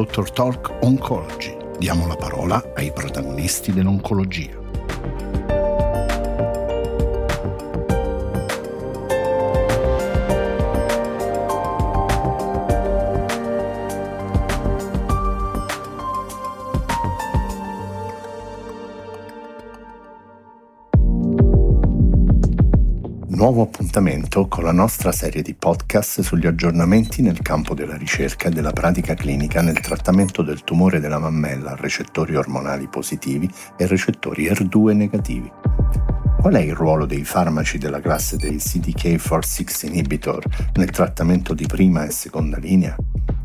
Dr. Talk Oncology. Diamo la parola ai protagonisti dell'oncologia. Nuovo appuntamento con la nostra serie di podcast sugli aggiornamenti nel campo della ricerca e della pratica clinica nel trattamento del tumore della mammella a recettori ormonali positivi e recettori R2 negativi. Qual è il ruolo dei farmaci della classe dei CDK4-6 inhibitor nel trattamento di prima e seconda linea?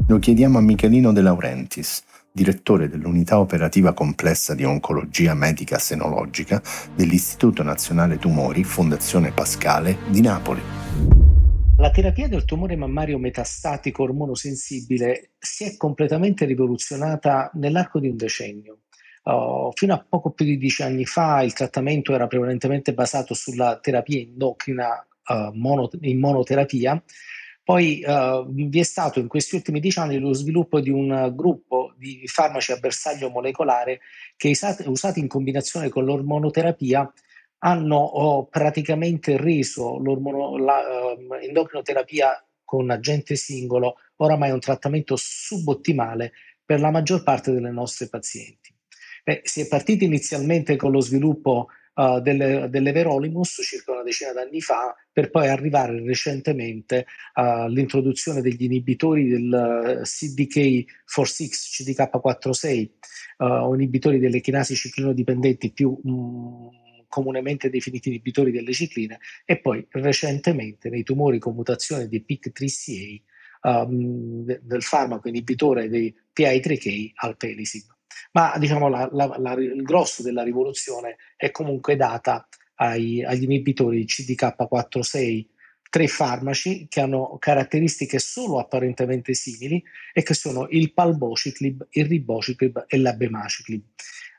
Lo chiediamo a Michelino De Laurentiis, direttore dell'unità operativa complessa di oncologia medica senologica dell'Istituto Nazionale Tumori Fondazione Pascale di Napoli. La terapia del tumore mammario metastatico ormonosensibile si è completamente rivoluzionata nell'arco di un decennio. Uh, fino a poco più di dieci anni fa il trattamento era prevalentemente basato sulla terapia endocrina uh, mono, in monoterapia, poi uh, vi è stato in questi ultimi dieci anni lo sviluppo di un gruppo di farmaci a bersaglio molecolare che usati in combinazione con l'ormonoterapia hanno oh, praticamente reso l'endocrinoterapia uh, con agente singolo oramai un trattamento subottimale per la maggior parte delle nostre pazienti. Beh, si è partiti inizialmente con lo sviluppo uh, delle, dell'Everolimus circa una decina d'anni fa, per poi arrivare recentemente all'introduzione degli inibitori del CDK4-6, CDK4-6, uh, inibitori delle chinasi ciclino-dipendenti più um, comunemente definiti inibitori delle cicline, e poi recentemente nei tumori con mutazione di PIK3CA um, del farmaco inibitore dei PI3K alpelisib ma diciamo la, la, la, il grosso della rivoluzione è comunque data ai, agli inibitori CDK4-6 tre farmaci che hanno caratteristiche solo apparentemente simili e che sono il palbociclib, il ribociclib e l'abemaciclib.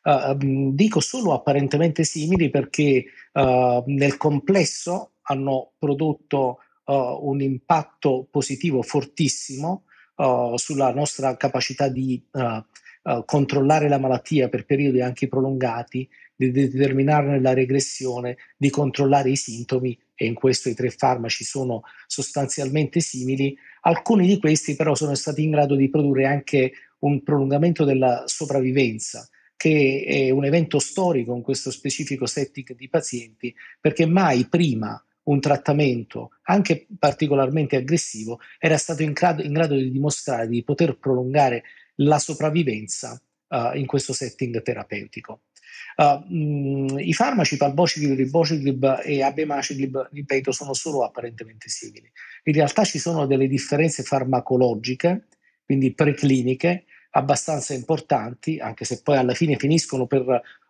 Uh, dico solo apparentemente simili perché uh, nel complesso hanno prodotto uh, un impatto positivo fortissimo sulla nostra capacità di uh, controllare la malattia per periodi anche prolungati, di determinarne la regressione, di controllare i sintomi e in questo i tre farmaci sono sostanzialmente simili. Alcuni di questi però sono stati in grado di produrre anche un prolungamento della sopravvivenza, che è un evento storico in questo specifico setting di pazienti, perché mai prima un trattamento, anche particolarmente aggressivo, era stato in grado, in grado di dimostrare di poter prolungare la sopravvivenza uh, in questo setting terapeutico. Uh, mh, I farmaci palbociclib, ribociclib e abemaciclib, ripeto, sono solo apparentemente simili. In realtà ci sono delle differenze farmacologiche, quindi precliniche, abbastanza importanti, anche se poi alla fine finiscono per,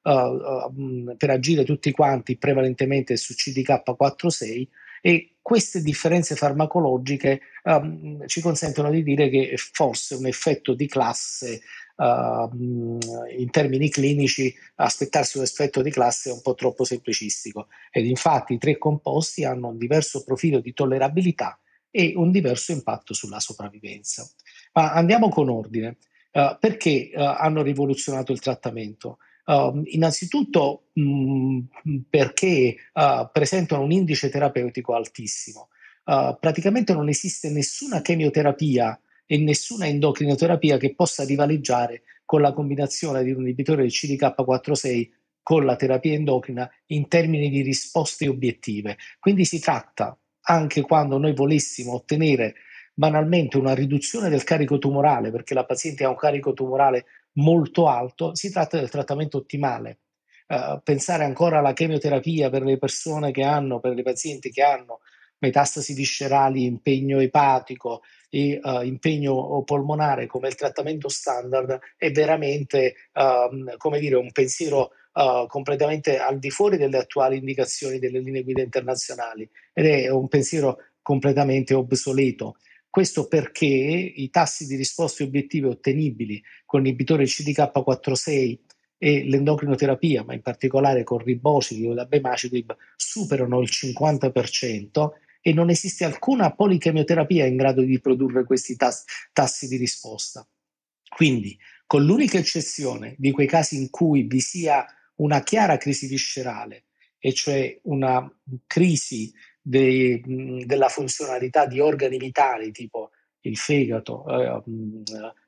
uh, uh, per agire tutti quanti prevalentemente su CDK4-6 e queste differenze farmacologiche um, ci consentono di dire che forse un effetto di classe uh, in termini clinici aspettarsi un effetto di classe è un po' troppo semplicistico ed infatti i tre composti hanno un diverso profilo di tollerabilità e un diverso impatto sulla sopravvivenza. Ma andiamo con ordine. Uh, perché uh, hanno rivoluzionato il trattamento? Uh, innanzitutto mh, mm, perché uh, presentano un indice terapeutico altissimo. Uh, praticamente non esiste nessuna chemioterapia e nessuna endocrinoterapia che possa rivaleggiare con la combinazione di un inibitore del CDK4-6 con la terapia endocrina in termini di risposte obiettive. Quindi si tratta, anche quando noi volessimo ottenere banalmente una riduzione del carico tumorale, perché la paziente ha un carico tumorale molto alto, si tratta del trattamento ottimale. Uh, pensare ancora alla chemioterapia per le persone che hanno, per le pazienti che hanno metastasi viscerali, impegno epatico e uh, impegno polmonare come il trattamento standard è veramente uh, come dire, un pensiero uh, completamente al di fuori delle attuali indicazioni delle linee guida internazionali ed è un pensiero completamente obsoleto. Questo perché i tassi di risposte obiettive ottenibili con l'inibitore CDK4-6 e l'endocrinoterapia, ma in particolare con ribociclib o l'abemaciclib, superano il 50% e non esiste alcuna polichemioterapia in grado di produrre questi tas- tassi di risposta. Quindi, con l'unica eccezione di quei casi in cui vi sia una chiara crisi viscerale, e cioè una crisi de, della funzionalità di organi vitali tipo il fegato, eh,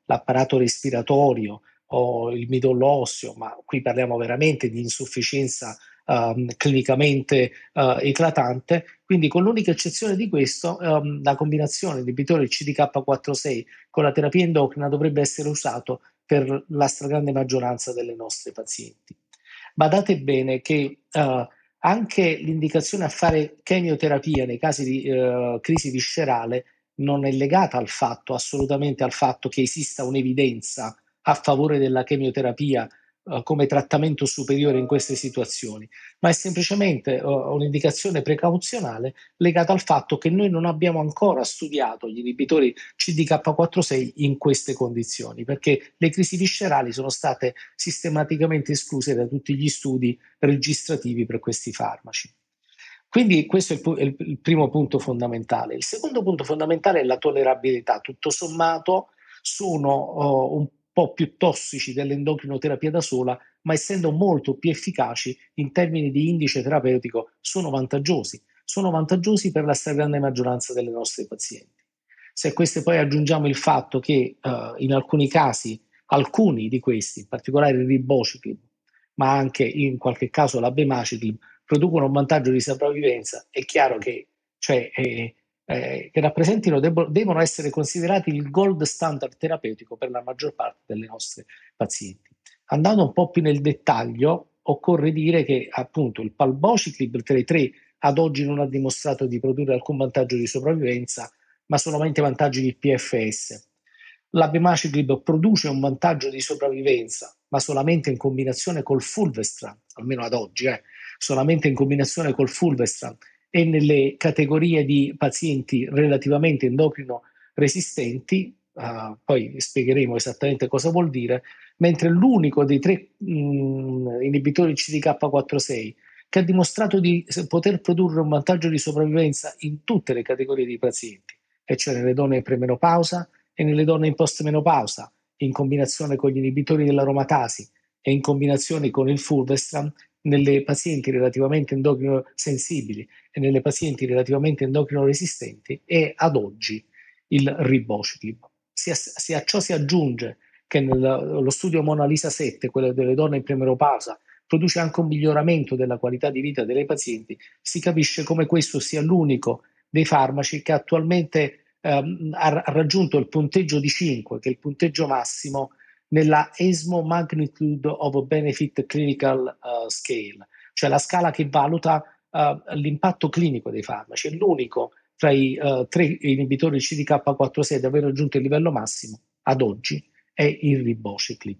l'apparato respiratorio o il midollo osseo, ma qui parliamo veramente di insufficienza uh, clinicamente uh, eclatante. Quindi, con l'unica eccezione di questo, um, la combinazione inibitore CDK4-6 con la terapia endocrina dovrebbe essere usato per la stragrande maggioranza delle nostre pazienti. Badate bene che uh, anche l'indicazione a fare chemioterapia nei casi di uh, crisi viscerale non è legata al fatto, assolutamente al fatto che esista un'evidenza a favore della chemioterapia uh, come trattamento superiore in queste situazioni, ma è semplicemente uh, un'indicazione precauzionale legata al fatto che noi non abbiamo ancora studiato gli inibitori CDK4-6 in queste condizioni, perché le crisi viscerali sono state sistematicamente escluse da tutti gli studi registrativi per questi farmaci. Quindi questo è il, il, primo punto fondamentale. Il secondo punto fondamentale è la tollerabilità. Tutto sommato sono uh, un po' più tossici dell'endocrinoterapia da sola, ma essendo molto più efficaci in termini di indice terapeutico, sono vantaggiosi. Sono vantaggiosi per la stragrande maggioranza delle nostre pazienti. Se a queste poi aggiungiamo il fatto che uh, in alcuni casi, alcuni di questi, in particolare il ribociclib, ma anche in qualche caso la bemaciclib, producono un vantaggio di sopravvivenza, è chiaro che cioè, eh, eh, che rappresentino debbo, devono essere considerati il gold standard terapeutico per la maggior parte delle nostre pazienti. Andando un po' più nel dettaglio, occorre dire che appunto il palbociclib 3 ad oggi non ha dimostrato di produrre alcun vantaggio di sopravvivenza, ma solamente vantaggi di PFS. L'abemaciclib produce un vantaggio di sopravvivenza, ma solamente in combinazione col fulvestrant, almeno ad oggi, eh, solamente in combinazione col fulvestrant e nelle categorie di pazienti relativamente endocrino resistenti, uh, poi spiegheremo esattamente cosa vuol dire, mentre l'unico dei tre mh, mm, inibitori CDK4-6 che ha dimostrato di poter produrre un vantaggio di sopravvivenza in tutte le categorie di pazienti, e cioè nelle donne in premenopausa e nelle donne in postmenopausa, in combinazione con gli inibitori dell'aromatasi e in combinazione con il fulvestrant, nelle pazienti relativamente endocrino sensibili e nelle pazienti relativamente endocrino resistenti è ad oggi il ribociclib. Se, se a ciò si aggiunge che nello studio Mona Lisa 7, quello delle donne in premenopausa, produce anche un miglioramento della qualità di vita delle pazienti, si capisce come questo sia l'unico dei farmaci che attualmente ehm, ha raggiunto il punteggio di 5, che è il punteggio massimo nella ESMO Magnitude of Benefit Clinical uh, Scale, cioè la scala che valuta uh, l'impatto clinico dei farmaci. È l'unico tra i uh, tre inibitori CDK4-6 ad aver raggiunto il livello massimo ad oggi è il ribociclib.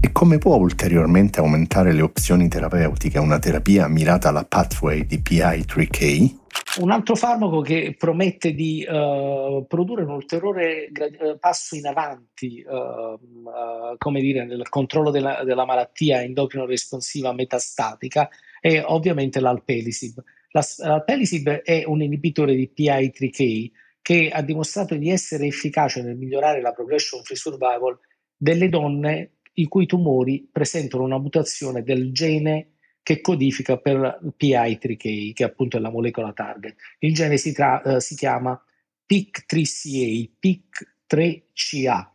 E come può ulteriormente aumentare le opzioni terapeutiche una terapia mirata alla pathway di PI3K? Un altro farmaco che promette di uh, produrre un ulteriore gra- passo in avanti, uh, uh, come dire, nel controllo della, della malattia endocrino responsiva metastatica è ovviamente l'alpelisib. L'alpelisib è un inibitore di PI3K che ha dimostrato di essere efficace nel migliorare la progression free survival delle donne i cui tumori presentano una mutazione del gene che codifica per PI3K, che appunto è la molecola target. Il gene si, tra, uh, si chiama PIC3CA, PIC3CA.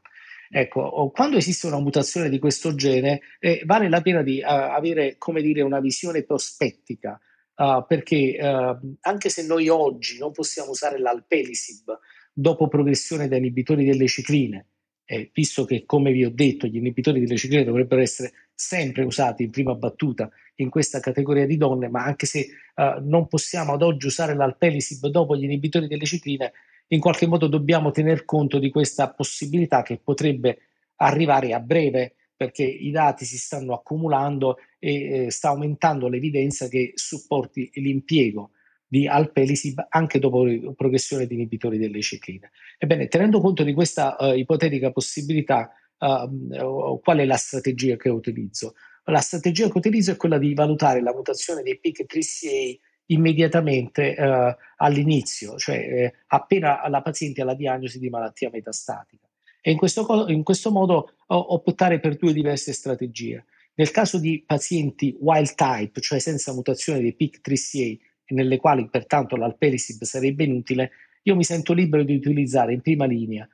Ecco, quando esiste una mutazione di questo gene, eh, vale la pena di uh, avere, come dire, una visione prospettica, uh, perché uh, anche se noi oggi non possiamo usare l'alpelisib dopo progressione da inibitori delle cicline, eh, visto che, come vi ho detto, gli inibitori delle cicline dovrebbero essere sempre usati in prima battuta in questa categoria di donne, ma anche se non possiamo ad oggi usare l'alpelisib dopo gli inibitori delle cicline, in qualche modo dobbiamo tener conto di questa possibilità che potrebbe arrivare a breve perché i dati si stanno accumulando e eh, sta aumentando l'evidenza che supporti l'impiego di alpelisib anche dopo progressione di inibitori delle cicline. Ebbene, tenendo conto di questa uh, ipotetica possibilità, uh, qual è la strategia che utilizzo? La strategia che utilizzo è quella di valutare la mutazione dei PIC3CA immediatamente eh, all'inizio, cioè eh, appena la paziente ha la diagnosi di malattia metastatica. E in questo, in questo modo optare per due diverse strategie. Nel caso di pazienti wild type, cioè senza mutazione dei PIK3CA, nelle quali pertanto l'alpelisib sarebbe inutile, io mi sento libero di utilizzare in prima linea,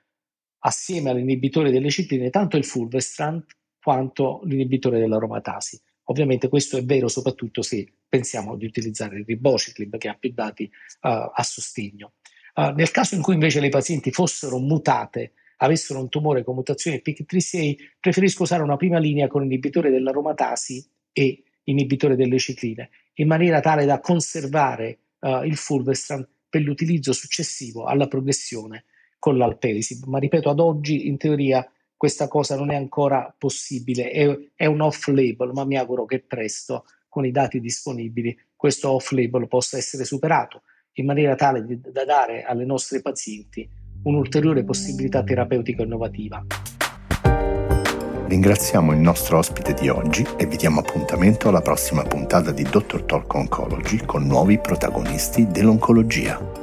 assieme all'inibitore delle cicline, tanto il fulvestrant quanto l'inibitore dell'aromatasi. Ovviamente questo è vero soprattutto se pensiamo di utilizzare il ribociclib che ha più dati uh, a sostegno. Uh, nel caso in cui invece le pazienti fossero mutate, avessero un tumore con mutazione PIK3CA, preferisco usare una prima linea con inibitore dell'aromatasi e inibitore delle cicline, in maniera tale da conservare uh, il fulvestrant per l'utilizzo successivo alla progressione con l'alpelisib. Ma ripeto, ad oggi in teoria questa cosa non è ancora possibile, è, è un off-label, ma mi auguro che presto, con i dati disponibili, questo off-label possa essere superato in maniera tale da dare alle nostre pazienti un'ulteriore possibilità terapeutica innovativa. Ringraziamo il nostro ospite di oggi e vi diamo appuntamento alla prossima puntata di Dr. Talk Oncology con nuovi protagonisti dell'oncologia.